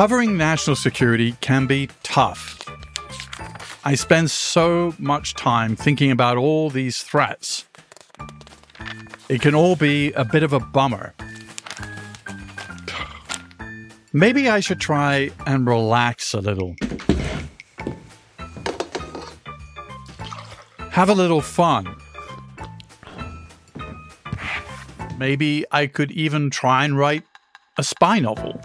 Covering national security can be tough. I spend so much time thinking about all these threats. It can all be a bit of a bummer. Maybe I should try and relax a little. Have a little fun. Maybe I could even try and write a spy novel.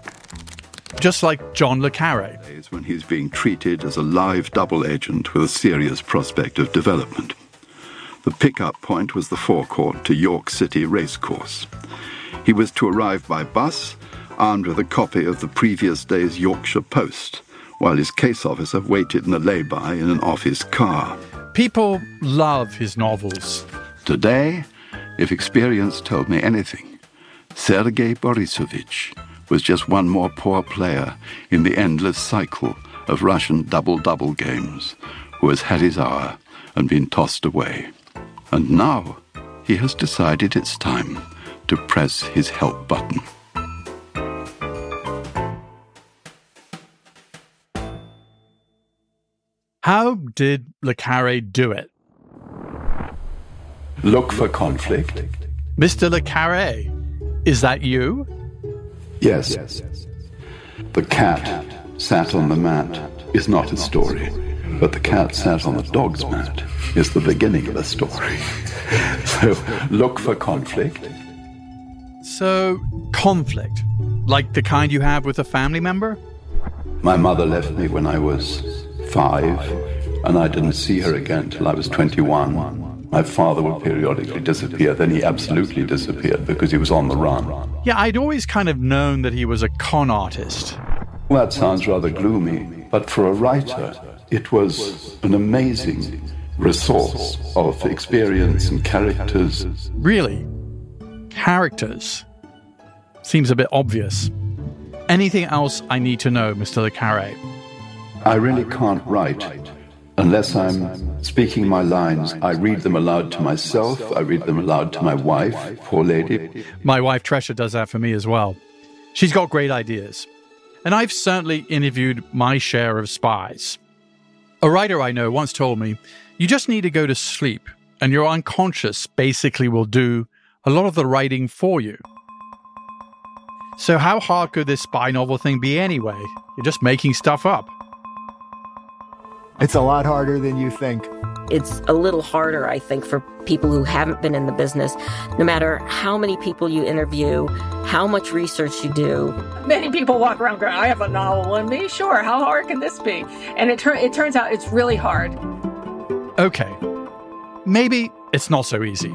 Just like John Le Carre. When he's being treated as a live double agent with a serious prospect of development. The pickup point was the forecourt to York City Racecourse. He was to arrive by bus armed with a copy of the previous day's Yorkshire Post, while his case officer waited in a lay-by in an office car. People love his novels. Today, if experience told me anything, Sergei Borisovich was just one more poor player in the endless cycle of Russian double-double games who has had his hour and been tossed away. And now he has decided it's time to press his help button. How did Le Carre do it? Look for conflict. Mr. Le Carre, is that you? Yes. The cat sat on the mat is not a story, but the cat sat on the dog's mat is the beginning of a story. so look for conflict. So, conflict, like the kind you have with a family member? My mother left me when I was five, and I didn't see her again till I was 21. My father would periodically disappear, then he absolutely disappeared because he was on the run. Yeah, I'd always kind of known that he was a con artist. Well, that sounds rather gloomy, but for a writer, it was an amazing resource of experience and characters. Really? Characters? Seems a bit obvious. Anything else I need to know, Mr. Le Carre? I really can't write unless I'm speaking my lines. I read them aloud to myself, I read them aloud to my wife, poor lady. My wife Tresha does that for me as well. She's got great ideas. And I've certainly interviewed my share of spies. A writer I know once told me, you just need to go to sleep, and your unconscious basically will do a lot of the writing for you. So, how hard could this spy novel thing be anyway? You're just making stuff up. It's a lot harder than you think. It's a little harder, I think, for people who haven't been in the business. No matter how many people you interview, how much research you do. Many people walk around going, I have a novel in me. Sure, how hard can this be? And it, tur- it turns out it's really hard. Okay, maybe it's not so easy.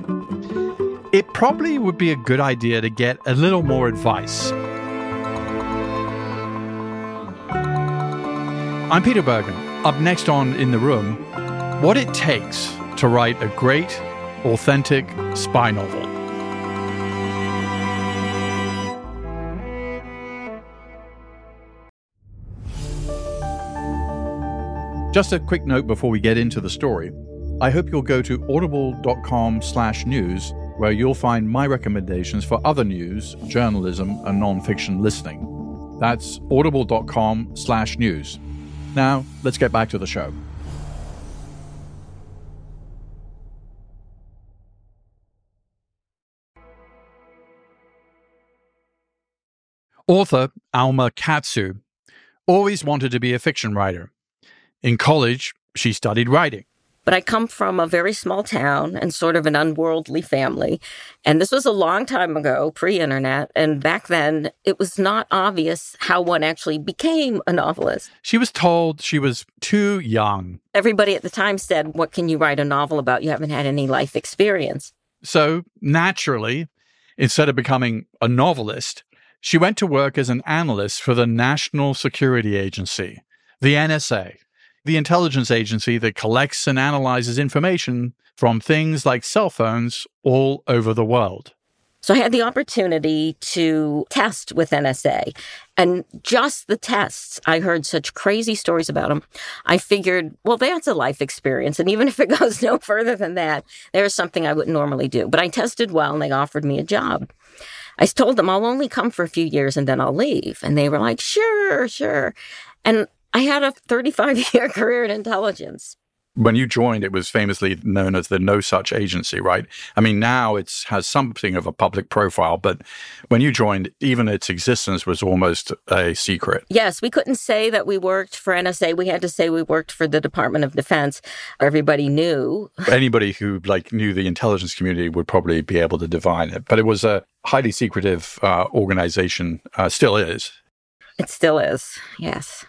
It probably would be a good idea to get a little more advice. I'm Peter Bergen. Up next on In the Room, what it takes to write a great, authentic spy novel. Just a quick note before we get into the story. I hope you'll go to audible.com slash news, where you'll find my recommendations for other news, journalism, and nonfiction listening. That's audible.com slash news. Now, let's get back to the show. Author Alma Katsu always wanted to be a fiction writer. In college, she studied writing. But I come from a very small town and sort of an unworldly family. And this was a long time ago, pre internet. And back then, it was not obvious how one actually became a novelist. She was told she was too young. Everybody at the time said, What can you write a novel about? You haven't had any life experience. So, naturally, instead of becoming a novelist, she went to work as an analyst for the National Security Agency, the NSA the intelligence agency that collects and analyzes information from things like cell phones all over the world. So I had the opportunity to test with NSA. And just the tests, I heard such crazy stories about them. I figured, well, that's a life experience. And even if it goes no further than that, there's something I wouldn't normally do. But I tested well and they offered me a job. I told them I'll only come for a few years and then I'll leave. And they were like, sure, sure. And I had a 35 year career in intelligence. When you joined, it was famously known as the No Such Agency, right? I mean, now it has something of a public profile, but when you joined, even its existence was almost a secret. Yes, we couldn't say that we worked for NSA. We had to say we worked for the Department of Defense. Everybody knew. Anybody who like knew the intelligence community would probably be able to divine it, but it was a highly secretive uh, organization. Uh, still is. It still is. Yes.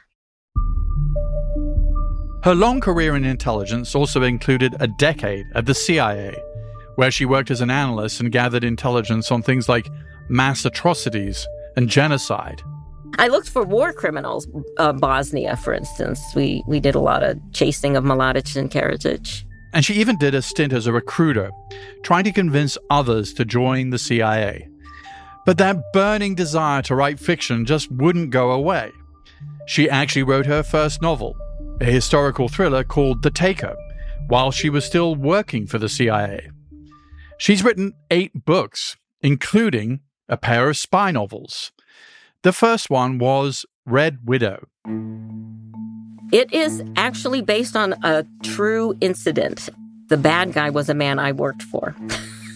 Her long career in intelligence also included a decade at the CIA, where she worked as an analyst and gathered intelligence on things like mass atrocities and genocide. I looked for war criminals. Uh, Bosnia, for instance, we we did a lot of chasing of Mladic and Karadzic. And she even did a stint as a recruiter, trying to convince others to join the CIA. But that burning desire to write fiction just wouldn't go away. She actually wrote her first novel, a historical thriller called The Taker, while she was still working for the CIA. She's written eight books, including a pair of spy novels. The first one was Red Widow. It is actually based on a true incident. The bad guy was a man I worked for.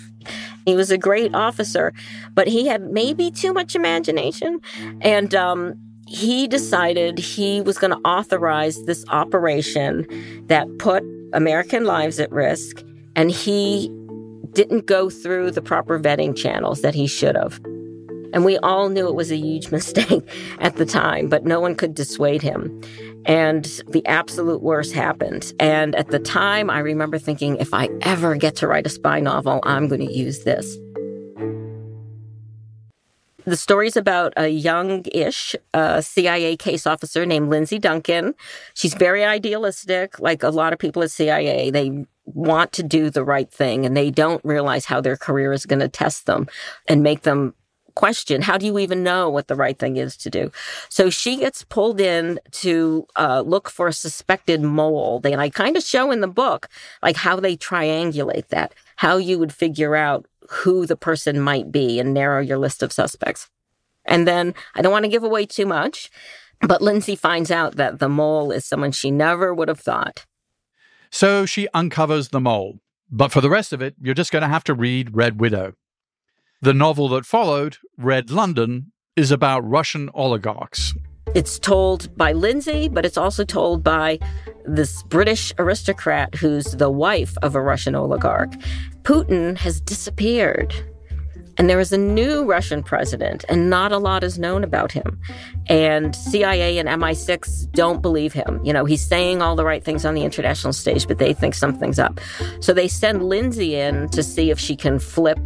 he was a great officer, but he had maybe too much imagination. And um, he decided he was going to authorize this operation that put American lives at risk, and he didn't go through the proper vetting channels that he should have. And we all knew it was a huge mistake at the time, but no one could dissuade him. And the absolute worst happened. And at the time, I remember thinking, if I ever get to write a spy novel, I'm going to use this. The story's about a young-ish uh, CIA case officer named Lindsay Duncan. She's very idealistic, like a lot of people at CIA. They want to do the right thing and they don't realize how their career is going to test them and make them question how do you even know what the right thing is to do so she gets pulled in to uh, look for a suspected mole and i kind of show in the book like how they triangulate that how you would figure out who the person might be and narrow your list of suspects. And then I don't want to give away too much, but Lindsay finds out that the mole is someone she never would have thought. So she uncovers the mole. But for the rest of it, you're just going to have to read Red Widow. The novel that followed, Red London, is about Russian oligarchs. It's told by Lindsay, but it's also told by this British aristocrat who's the wife of a Russian oligarch. Putin has disappeared. And there is a new Russian president, and not a lot is known about him. And CIA and MI6 don't believe him. You know, he's saying all the right things on the international stage, but they think something's up. So they send Lindsay in to see if she can flip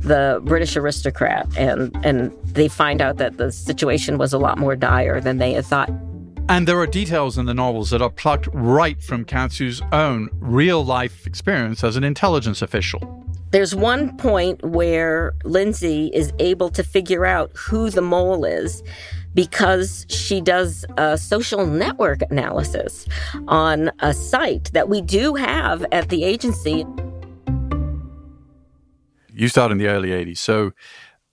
the British aristocrat, and, and they find out that the situation was a lot more dire than they had thought. And there are details in the novels that are plucked right from Katsu's own real life experience as an intelligence official. There's one point where Lindsay is able to figure out who the mole is because she does a social network analysis on a site that we do have at the agency. You started in the early 80s. So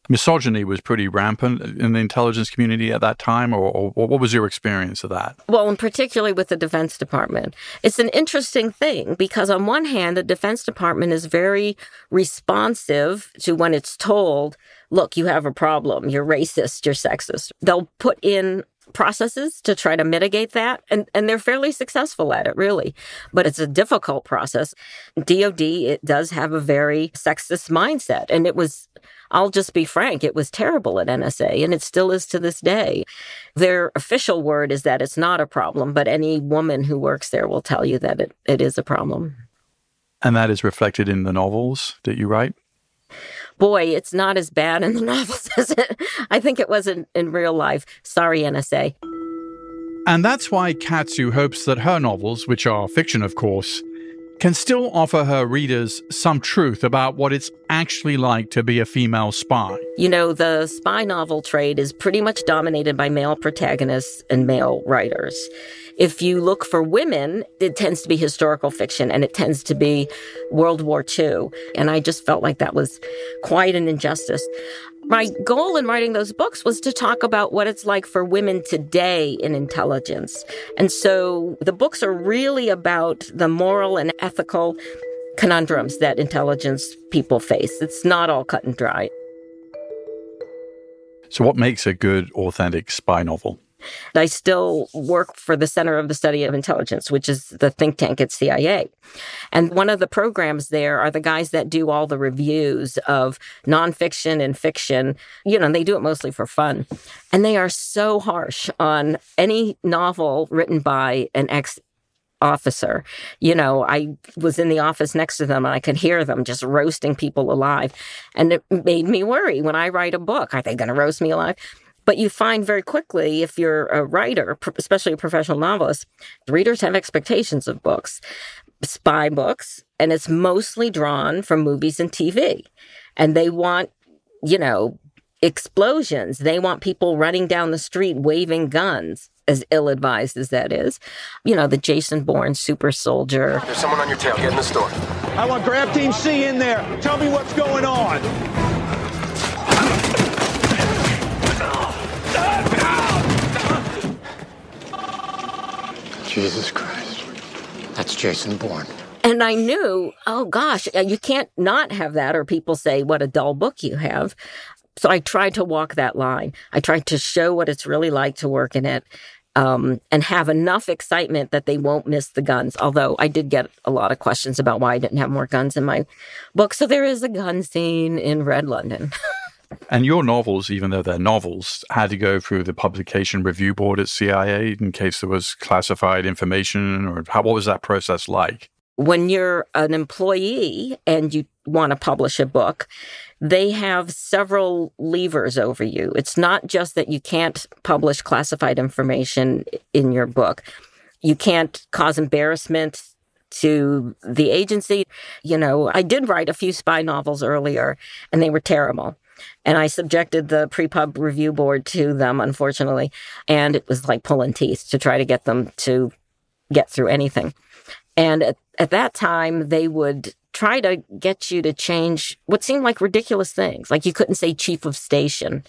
misogyny was pretty rampant in the intelligence community at that time, or, or, what was your experience of that? Well, and particularly with the Defense Department. It's an interesting thing because, on one hand, the Defense Department is very responsive to when it's told, look, you have a problem, you're racist, you're sexist. They'll put in processes to try to mitigate that and and they're fairly successful at it really but it's a difficult process DoD it does have a very sexist mindset and it was I'll just be frank, it was terrible at NSA and it still is to this day. Their official word is that it's not a problem, but any woman who works there will tell you that it, it is a problem. And that is reflected in the novels that you write? Boy, it's not as bad in the novels as it, I think it was in, in real life. Sorry, NSA. And that's why Katsu hopes that her novels, which are fiction, of course, can still offer her readers some truth about what it's actually like to be a female spy. You know, the spy novel trade is pretty much dominated by male protagonists and male writers. If you look for women, it tends to be historical fiction and it tends to be World War II. And I just felt like that was quite an injustice. My goal in writing those books was to talk about what it's like for women today in intelligence. And so the books are really about the moral and ethical conundrums that intelligence people face. It's not all cut and dry. So, what makes a good, authentic spy novel? I still work for the Center of the Study of Intelligence, which is the think tank at CIA. And one of the programs there are the guys that do all the reviews of nonfiction and fiction. You know, they do it mostly for fun. And they are so harsh on any novel written by an ex officer. You know, I was in the office next to them and I could hear them just roasting people alive. And it made me worry when I write a book, are they going to roast me alive? But you find very quickly, if you're a writer, especially a professional novelist, readers have expectations of books, spy books, and it's mostly drawn from movies and TV. And they want, you know, explosions. They want people running down the street waving guns, as ill advised as that is. You know, the Jason Bourne super soldier. There's someone on your tail. Get in the store. I want Grab Team C in there. Tell me what's going on. Jesus Christ. That's Jason Bourne. And I knew, oh gosh, uh, you can't not have that, or people say, what a dull book you have. So I tried to walk that line. I tried to show what it's really like to work in it um, and have enough excitement that they won't miss the guns. Although I did get a lot of questions about why I didn't have more guns in my book. So there is a gun scene in Red London. And your novels, even though they're novels, had to go through the publication review board at CIA in case there was classified information, or how, what was that process like? When you're an employee and you want to publish a book, they have several levers over you. It's not just that you can't publish classified information in your book. You can't cause embarrassment to the agency. You know, I did write a few spy novels earlier and they were terrible. And I subjected the pre pub review board to them, unfortunately. And it was like pulling teeth to try to get them to get through anything. And at, at that time, they would try to get you to change what seemed like ridiculous things. Like you couldn't say chief of station.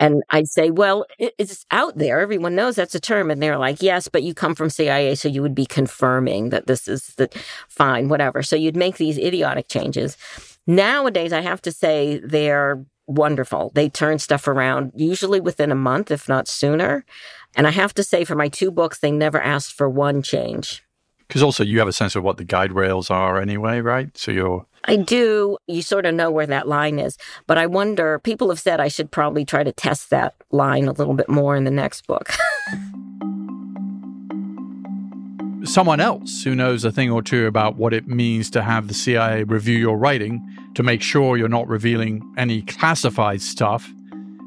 And I'd say, well, it's out there. Everyone knows that's a term. And they're like, yes, but you come from CIA. So you would be confirming that this is the fine, whatever. So you'd make these idiotic changes. Nowadays, I have to say they're wonderful. They turn stuff around usually within a month, if not sooner. And I have to say, for my two books, they never asked for one change. Because also you have a sense of what the guide rails are anyway, right? So you're. I do. You sort of know where that line is. But I wonder, people have said I should probably try to test that line a little bit more in the next book. someone else who knows a thing or two about what it means to have the CIA review your writing to make sure you're not revealing any classified stuff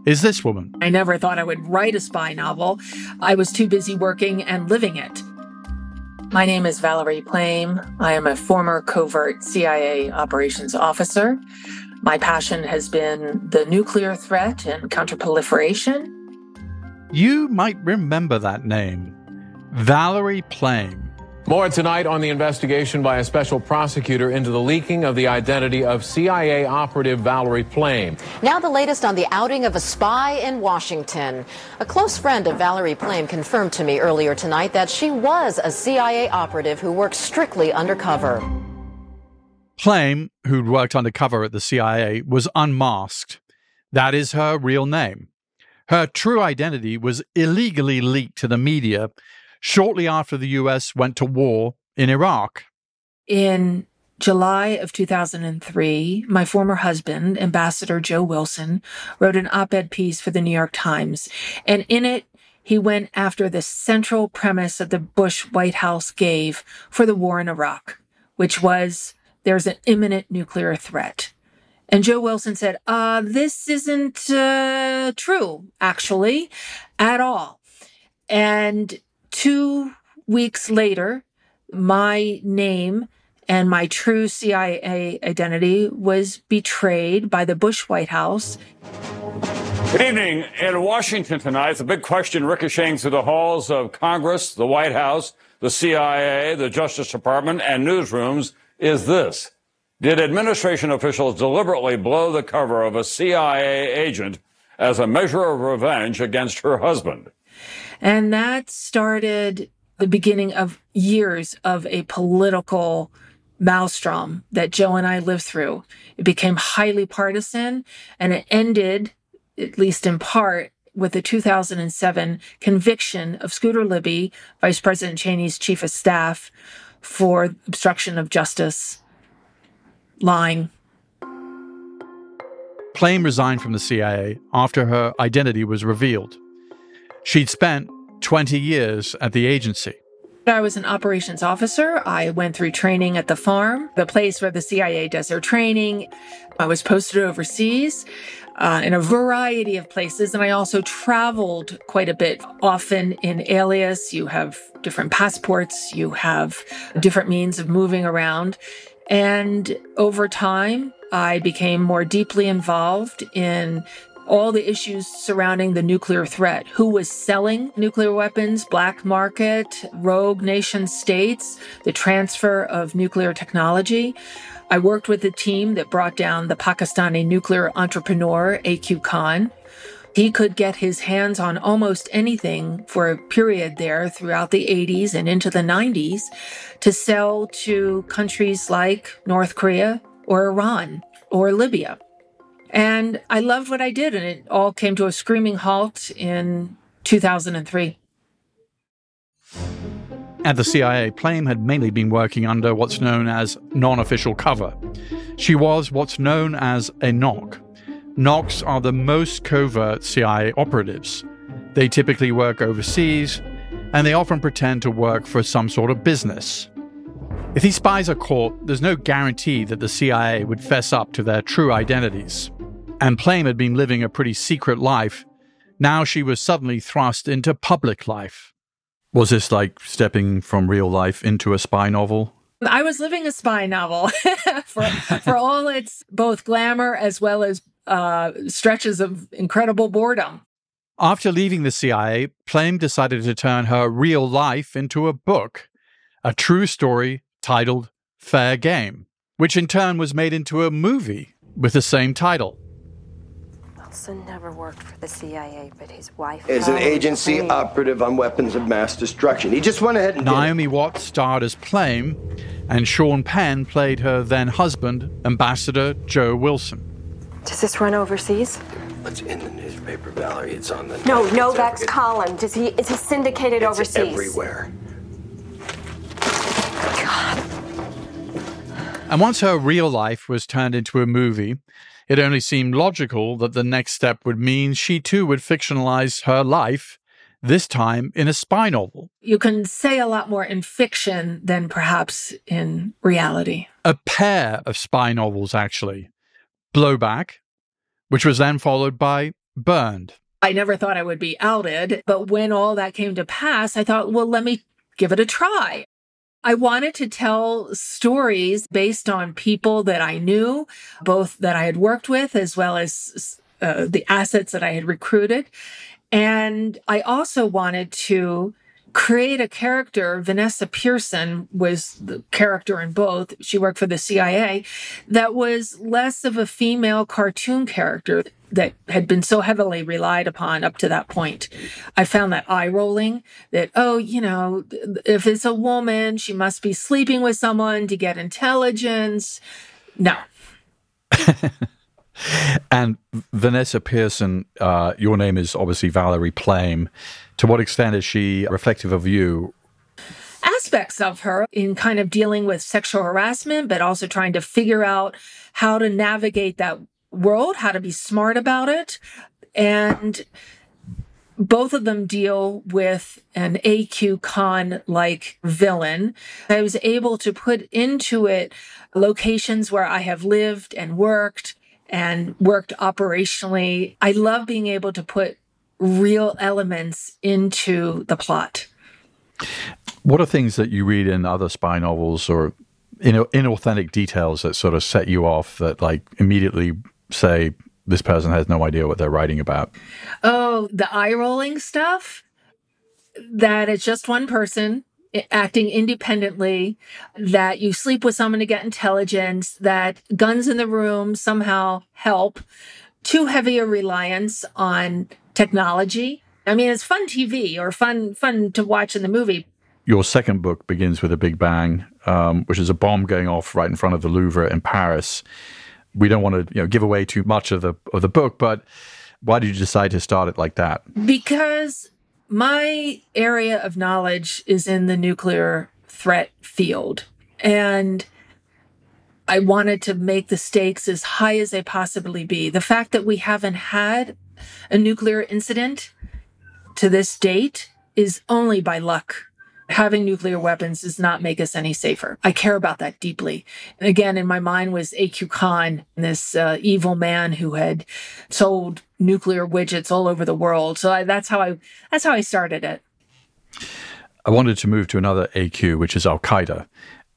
is this woman. I never thought I would write a spy novel. I was too busy working and living it. My name is Valerie Plame. I am a former covert CIA operations officer. My passion has been the nuclear threat and counterproliferation. You might remember that name Valerie Plame. More tonight on the investigation by a special prosecutor into the leaking of the identity of CIA operative Valerie Plame. Now, the latest on the outing of a spy in Washington. A close friend of Valerie Plame confirmed to me earlier tonight that she was a CIA operative who worked strictly undercover. Plame, who'd worked undercover at the CIA, was unmasked. That is her real name. Her true identity was illegally leaked to the media shortly after the US went to war in Iraq. In July of 2003, my former husband, Ambassador Joe Wilson, wrote an op ed piece for the New York Times. And in it, he went after the central premise that the Bush White House gave for the war in Iraq, which was there's an imminent nuclear threat. And Joe Wilson said, uh, this isn't uh, true, actually, at all. And Two weeks later, my name and my true CIA identity was betrayed by the Bush White House. Good evening. In Washington tonight, the big question ricocheting through the halls of Congress, the White House, the CIA, the Justice Department, and newsrooms is this Did administration officials deliberately blow the cover of a CIA agent as a measure of revenge against her husband? And that started the beginning of years of a political maelstrom that Joe and I lived through. It became highly partisan and it ended, at least in part, with the 2007 conviction of Scooter Libby, Vice President Cheney's chief of staff, for obstruction of justice, lying. Plame resigned from the CIA after her identity was revealed. She'd spent 20 years at the agency. I was an operations officer. I went through training at the farm, the place where the CIA does their training. I was posted overseas uh, in a variety of places, and I also traveled quite a bit, often in alias. You have different passports, you have different means of moving around. And over time, I became more deeply involved in all the issues surrounding the nuclear threat. Who was selling nuclear weapons, black market, rogue nation states, the transfer of nuclear technology. I worked with a team that brought down the Pakistani nuclear entrepreneur, AQ Khan. He could get his hands on almost anything for a period there throughout the 80s and into the 90s to sell to countries like North Korea or Iran or Libya. And I loved what I did, and it all came to a screaming halt in 2003. At the CIA, Plame had mainly been working under what's known as non official cover. She was what's known as a NOC. NOCs are the most covert CIA operatives. They typically work overseas, and they often pretend to work for some sort of business. If these spies are caught, there's no guarantee that the CIA would fess up to their true identities and Plame had been living a pretty secret life. Now she was suddenly thrust into public life. Was this like stepping from real life into a spy novel? I was living a spy novel for, for all its both glamour as well as uh, stretches of incredible boredom. After leaving the CIA, Plame decided to turn her real life into a book, a true story titled Fair Game, which in turn was made into a movie with the same title. Wilson never worked for the CIA, but his wife. Is an agency operative on weapons of mass destruction. He just went ahead and. Naomi Watts starred as Plame, and Sean Penn played her then husband, Ambassador Joe Wilson. Does this run overseas? It's in the newspaper, Valerie. It's on the. No, no, that's Colin. Does he? Is he syndicated it's overseas? Everywhere. God. And once her real life was turned into a movie, it only seemed logical that the next step would mean she too would fictionalize her life, this time in a spy novel. You can say a lot more in fiction than perhaps in reality. A pair of spy novels, actually Blowback, which was then followed by Burned. I never thought I would be outed, but when all that came to pass, I thought, well, let me give it a try. I wanted to tell stories based on people that I knew, both that I had worked with as well as uh, the assets that I had recruited. And I also wanted to create a character. Vanessa Pearson was the character in both. She worked for the CIA that was less of a female cartoon character that had been so heavily relied upon up to that point. I found that eye rolling that, oh, you know, if it's a woman, she must be sleeping with someone to get intelligence. No. and Vanessa Pearson, uh, your name is obviously Valerie Plame. To what extent is she reflective of you? Aspects of her in kind of dealing with sexual harassment, but also trying to figure out how to navigate that world, how to be smart about it. And both of them deal with an AQ Khan like villain. I was able to put into it locations where I have lived and worked and worked operationally. I love being able to put real elements into the plot. What are things that you read in other spy novels or in inauthentic details that sort of set you off that like immediately say this person has no idea what they're writing about? Oh, the eye rolling stuff that it's just one person acting independently, that you sleep with someone to get intelligence, that guns in the room somehow help, too heavy a reliance on technology. I mean, it's fun TV or fun fun to watch in the movie. Your second book begins with a big bang, um, which is a bomb going off right in front of the Louvre in Paris. We don't want to, you know, give away too much of the of the book, but why did you decide to start it like that? Because my area of knowledge is in the nuclear threat field. And I wanted to make the stakes as high as they possibly be. The fact that we haven't had a nuclear incident to this date is only by luck. Having nuclear weapons does not make us any safer. I care about that deeply. And again, in my mind was A.Q. Khan, this uh, evil man who had sold nuclear widgets all over the world. So I, that's how I that's how I started it. I wanted to move to another AQ, which is Al Qaeda,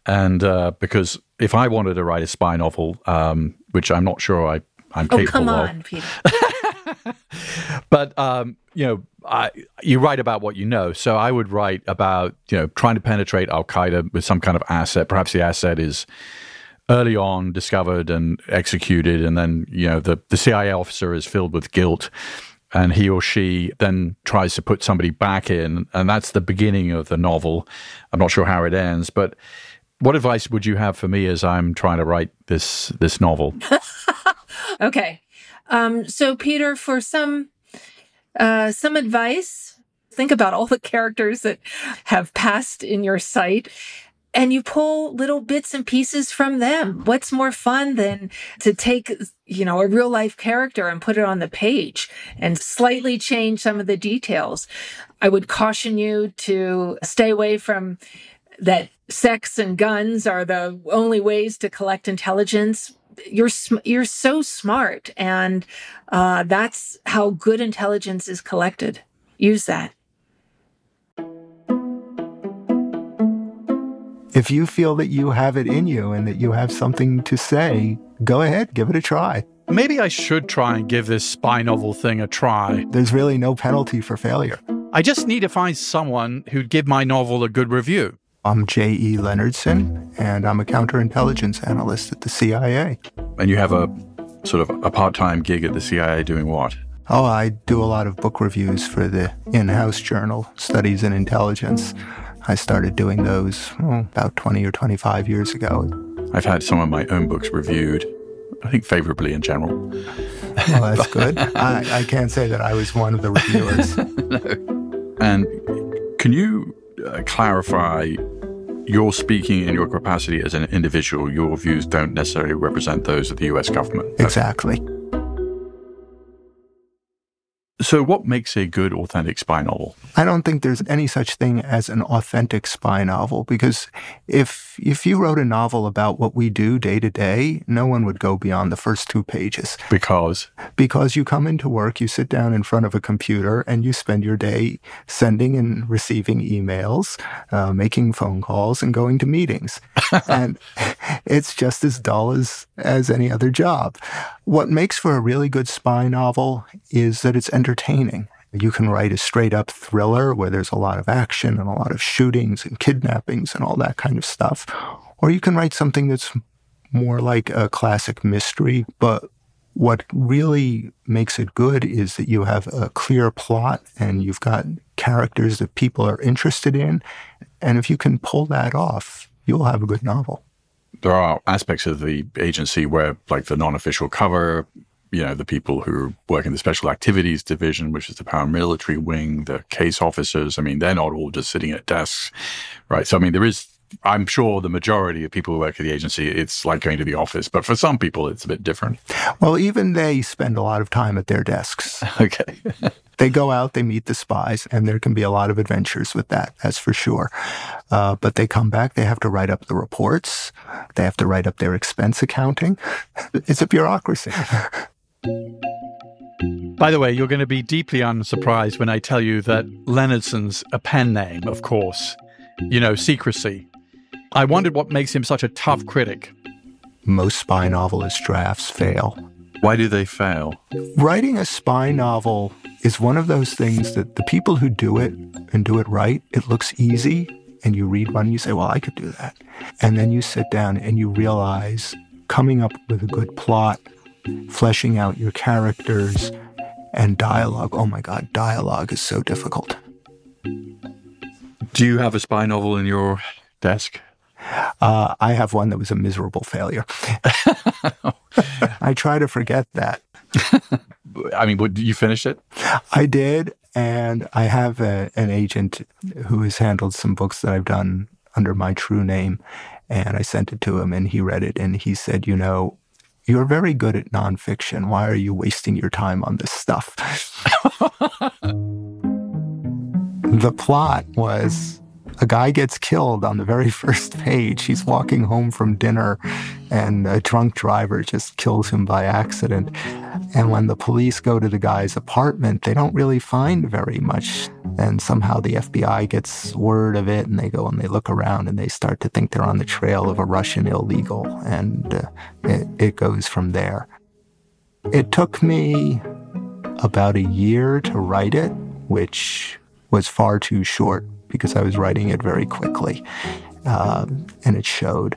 and uh, because if I wanted to write a spy novel, um, which I'm not sure I I'm oh, capable come of, on, Peter. but um, you know, I, you write about what you know. So I would write about you know trying to penetrate Al Qaeda with some kind of asset. Perhaps the asset is early on discovered and executed, and then you know the the CIA officer is filled with guilt. And he or she then tries to put somebody back in, and that's the beginning of the novel. I'm not sure how it ends, but what advice would you have for me as I'm trying to write this this novel? okay, um, so Peter, for some uh, some advice, think about all the characters that have passed in your sight and you pull little bits and pieces from them. What's more fun than to take, you know, a real life character and put it on the page and slightly change some of the details? I would caution you to stay away from that sex and guns are the only ways to collect intelligence. You're you're so smart, and uh, that's how good intelligence is collected. Use that. if you feel that you have it in you and that you have something to say, go ahead, give it a try. Maybe I should try and give this spy novel thing a try. There's really no penalty for failure. I just need to find someone who'd give my novel a good review. I'm J.E. Leonardson, and I'm a counterintelligence analyst at the CIA. And you have a sort of a part time gig at the CIA doing what? Oh, I do a lot of book reviews for the in house journal, Studies in Intelligence. I started doing those oh, about 20 or 25 years ago. I've had some of my own books reviewed, I think favorably in general. Well, that's good. I, I, can't say that I was one of the reviewers. no. And can you uh, clarify you're speaking in your capacity as an individual. Your views don't necessarily represent those of the US government. Exactly. So, what makes a good authentic spy novel? I don't think there's any such thing as an authentic spy novel because if if you wrote a novel about what we do day to day, no one would go beyond the first two pages. Because because you come into work, you sit down in front of a computer, and you spend your day sending and receiving emails, uh, making phone calls, and going to meetings, and it's just as dull as as any other job. What makes for a really good spy novel is that it's entertaining. You can write a straight up thriller where there's a lot of action and a lot of shootings and kidnappings and all that kind of stuff. Or you can write something that's more like a classic mystery, but what really makes it good is that you have a clear plot and you've got characters that people are interested in. And if you can pull that off, you'll have a good novel. There are aspects of the agency where, like the non official cover, you know, the people who work in the special activities division, which is the paramilitary wing, the case officers. I mean, they're not all just sitting at desks, right? So, I mean, there is, I'm sure the majority of people who work at the agency, it's like going to the office, but for some people, it's a bit different. Well, even they spend a lot of time at their desks. okay. they go out, they meet the spies, and there can be a lot of adventures with that, that's for sure. Uh, but they come back, they have to write up the reports, they have to write up their expense accounting. It's a bureaucracy. By the way, you're going to be deeply unsurprised when I tell you that Leonardson's a pen name, of course. You know, secrecy. I wondered what makes him such a tough critic. Most spy novelist drafts fail. Why do they fail? Writing a spy novel is one of those things that the people who do it and do it right, it looks easy, and you read one, and you say, well, I could do that. And then you sit down and you realize coming up with a good plot, fleshing out your characters, and dialogue. Oh my God, dialogue is so difficult. Do you have a spy novel in your desk? Uh, I have one that was a miserable failure. I try to forget that. I mean, did you finished it? I did. And I have a, an agent who has handled some books that I've done under my true name. And I sent it to him and he read it and he said, You know, you're very good at nonfiction. Why are you wasting your time on this stuff? the plot was a guy gets killed on the very first page. He's walking home from dinner, and a drunk driver just kills him by accident. And when the police go to the guy's apartment, they don't really find very much. And somehow the FBI gets word of it, and they go and they look around and they start to think they're on the trail of a Russian illegal. And uh, it, it goes from there. It took me about a year to write it, which was far too short because I was writing it very quickly. Um, and it showed.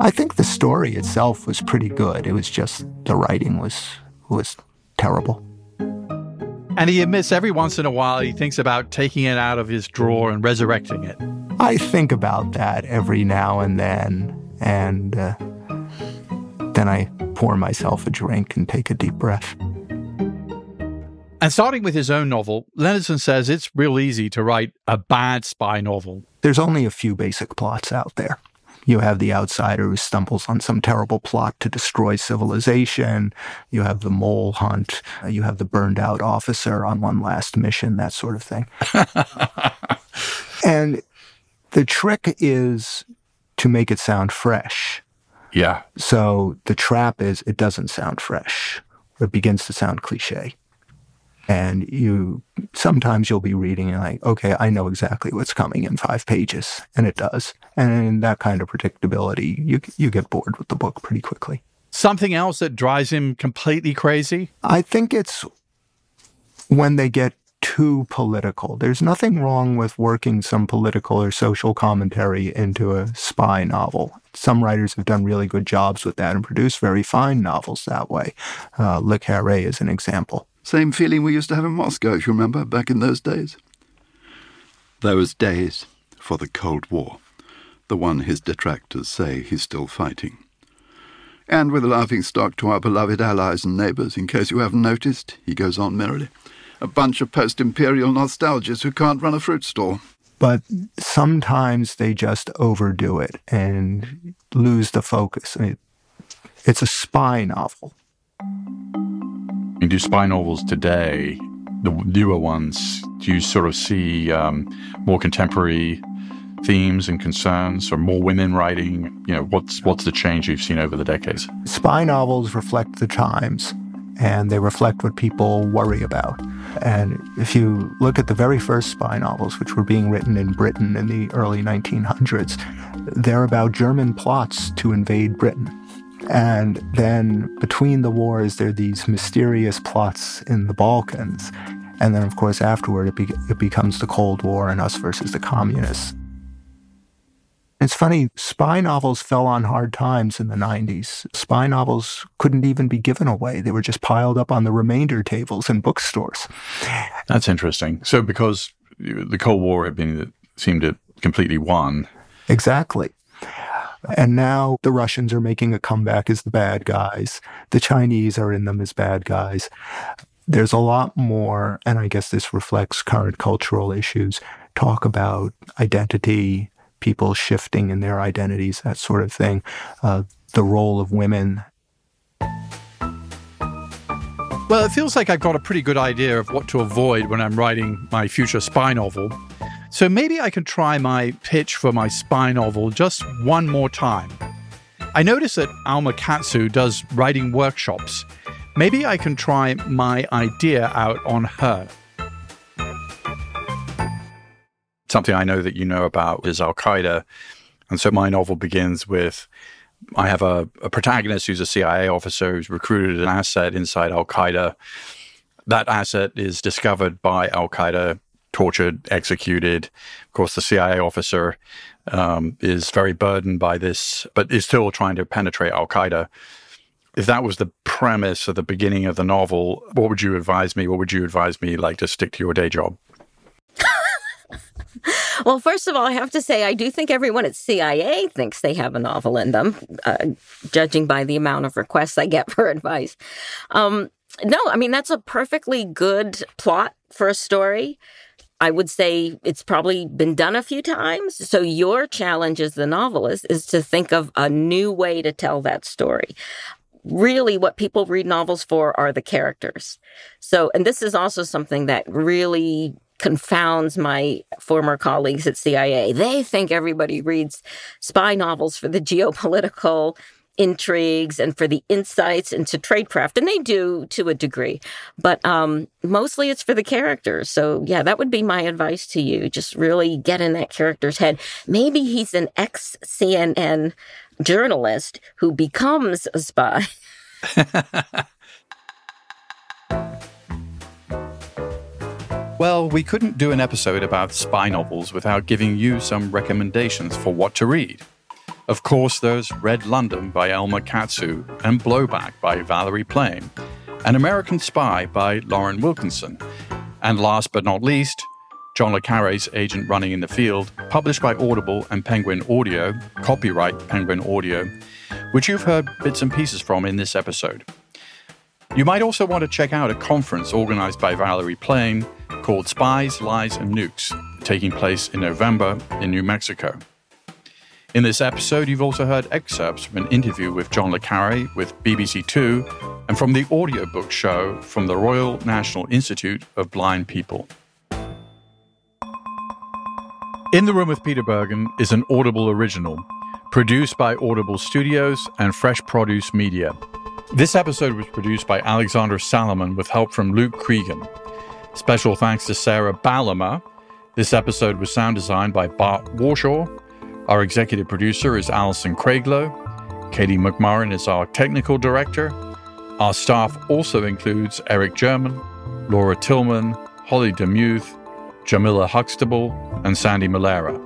I think the story itself was pretty good. It was just the writing was was terrible. And he admits every once in a while he thinks about taking it out of his drawer and resurrecting it. I think about that every now and then, and uh, then I pour myself a drink and take a deep breath. And starting with his own novel, Leonardson says it's real easy to write a bad spy novel. There's only a few basic plots out there. You have the outsider who stumbles on some terrible plot to destroy civilization. You have the mole hunt. You have the burned out officer on one last mission, that sort of thing. and the trick is to make it sound fresh. Yeah. So the trap is it doesn't sound fresh. It begins to sound cliche and you sometimes you'll be reading and like okay i know exactly what's coming in five pages. And it does. And in that kind of predictability you you get bored with the book pretty quickly. Something else that drives him completely crazy? I think it's when they get too political. There's nothing wrong with working some political or social commentary into a spy novel. Some writers have done really good jobs with that and produced very fine novels that way. Uh, le carre is an example same feeling we used to have in Moscow, if you remember, back in those days. Those days for the Cold War, the one his detractors say he's still fighting. And with a laughing stock to our beloved allies and neighbours, in case you haven't noticed, he goes on merrily, a bunch of post-imperial nostalgists who can't run a fruit stall. But sometimes they just overdo it and lose the focus. I mean, it's a spy novel you do spy novels today, the newer ones, do you sort of see um, more contemporary themes and concerns, or more women writing? You know, what's what's the change you've seen over the decades? Spy novels reflect the times, and they reflect what people worry about. And if you look at the very first spy novels, which were being written in Britain in the early 1900s, they're about German plots to invade Britain. And then between the wars, there are these mysterious plots in the Balkans. And then, of course, afterward, it, be- it becomes the Cold War and us versus the communists. It's funny, spy novels fell on hard times in the 90s. Spy novels couldn't even be given away, they were just piled up on the remainder tables in bookstores. That's interesting. So, because the Cold War had been seemed to completely won. Exactly. And now the Russians are making a comeback as the bad guys. The Chinese are in them as bad guys. There's a lot more, and I guess this reflects current cultural issues, talk about identity, people shifting in their identities, that sort of thing, uh, the role of women. Well, it feels like I've got a pretty good idea of what to avoid when I'm writing my future spy novel. So maybe I can try my pitch for my spy novel just one more time. I notice that Alma Katsu does writing workshops. Maybe I can try my idea out on her. Something I know that you know about is Al Qaeda. And so my novel begins with I have a, a, protagonist who's a CIA officer who's recruited an asset inside Al Qaeda. That asset is discovered by Al Qaeda tortured, executed. Of course, the CIA officer um, is very burdened by this, but is still trying to penetrate Al Qaeda. If that was the premise of the beginning of the novel, what would you advise me? What would you advise me, like, to stick to your day job? well, first of all, I have to say, I do think everyone at CIA thinks they have a novel in them, uh, judging by the amount of requests I get for advice. Um, no, I mean, that's a perfectly good plot for a story. I would say it's probably been done a few times. So, your challenge as the novelist is to think of a new way to tell that story. Really, what people read novels for are the characters. So, and this is also something that really confounds my former colleagues at CIA. They think everybody reads spy novels for the geopolitical intrigues and for the insights into tradecraft, and they do to a degree, but um, mostly it's for the characters. So, yeah, that would be my advice to you. Just really get in that character's head. Maybe he's an ex CNN journalist who becomes a spy. Well, we couldn't do an episode about spy novels without giving you some recommendations for what to read. Of course, there's Red London by Alma Katsu and Blowback by Valerie Plame, An American Spy by Lauren Wilkinson, and last but not least, John le Carre's Agent Running in the Field, published by Audible and Penguin Audio, copyright Penguin Audio, which you've heard bits and pieces from in this episode. You might also want to check out a conference organized by Valerie Plame called Spies, Lies, and Nukes, taking place in November in New Mexico. In this episode, you've also heard excerpts from an interview with John Le Carre with BBC Two and from the audiobook show from the Royal National Institute of Blind People. In the Room with Peter Bergen is an Audible original, produced by Audible Studios and Fresh Produce Media. This episode was produced by Alexander Salomon with help from Luke Cregan. Special thanks to Sarah Ballama. This episode was sound designed by Bart Warshaw. Our executive producer is Alison Craiglow. Katie McMurrin is our technical director. Our staff also includes Eric German, Laura Tillman, Holly DeMuth, Jamila Huxtable, and Sandy Malera.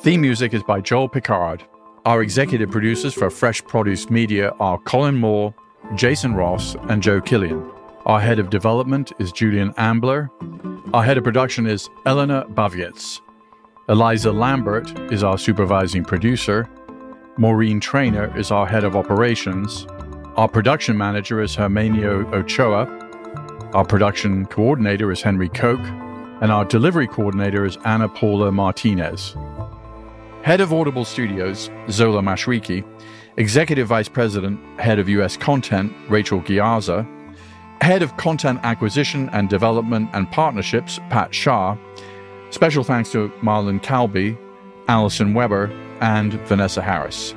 Theme music is by Joel Picard. Our executive producers for Fresh Produce Media are Colin Moore, Jason Ross, and Joe Killian. Our head of development is Julian Ambler. Our head of production is Eleanor Bavietz. Eliza Lambert is our supervising producer. Maureen Trainer is our head of operations. Our production manager is Hermenio Ochoa. Our production coordinator is Henry Koch. And our delivery coordinator is Anna Paula Martinez. Head of Audible Studios, Zola Mashariki. Executive Vice President, Head of U.S. Content, Rachel Ghiazza. Head of Content Acquisition and Development and Partnerships, Pat Shah. Special thanks to Marlon Calby, Allison Weber, and Vanessa Harris.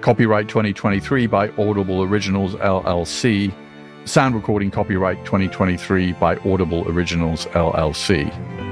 Copyright 2023 by Audible Originals LLC. Sound recording copyright 2023 by Audible Originals LLC.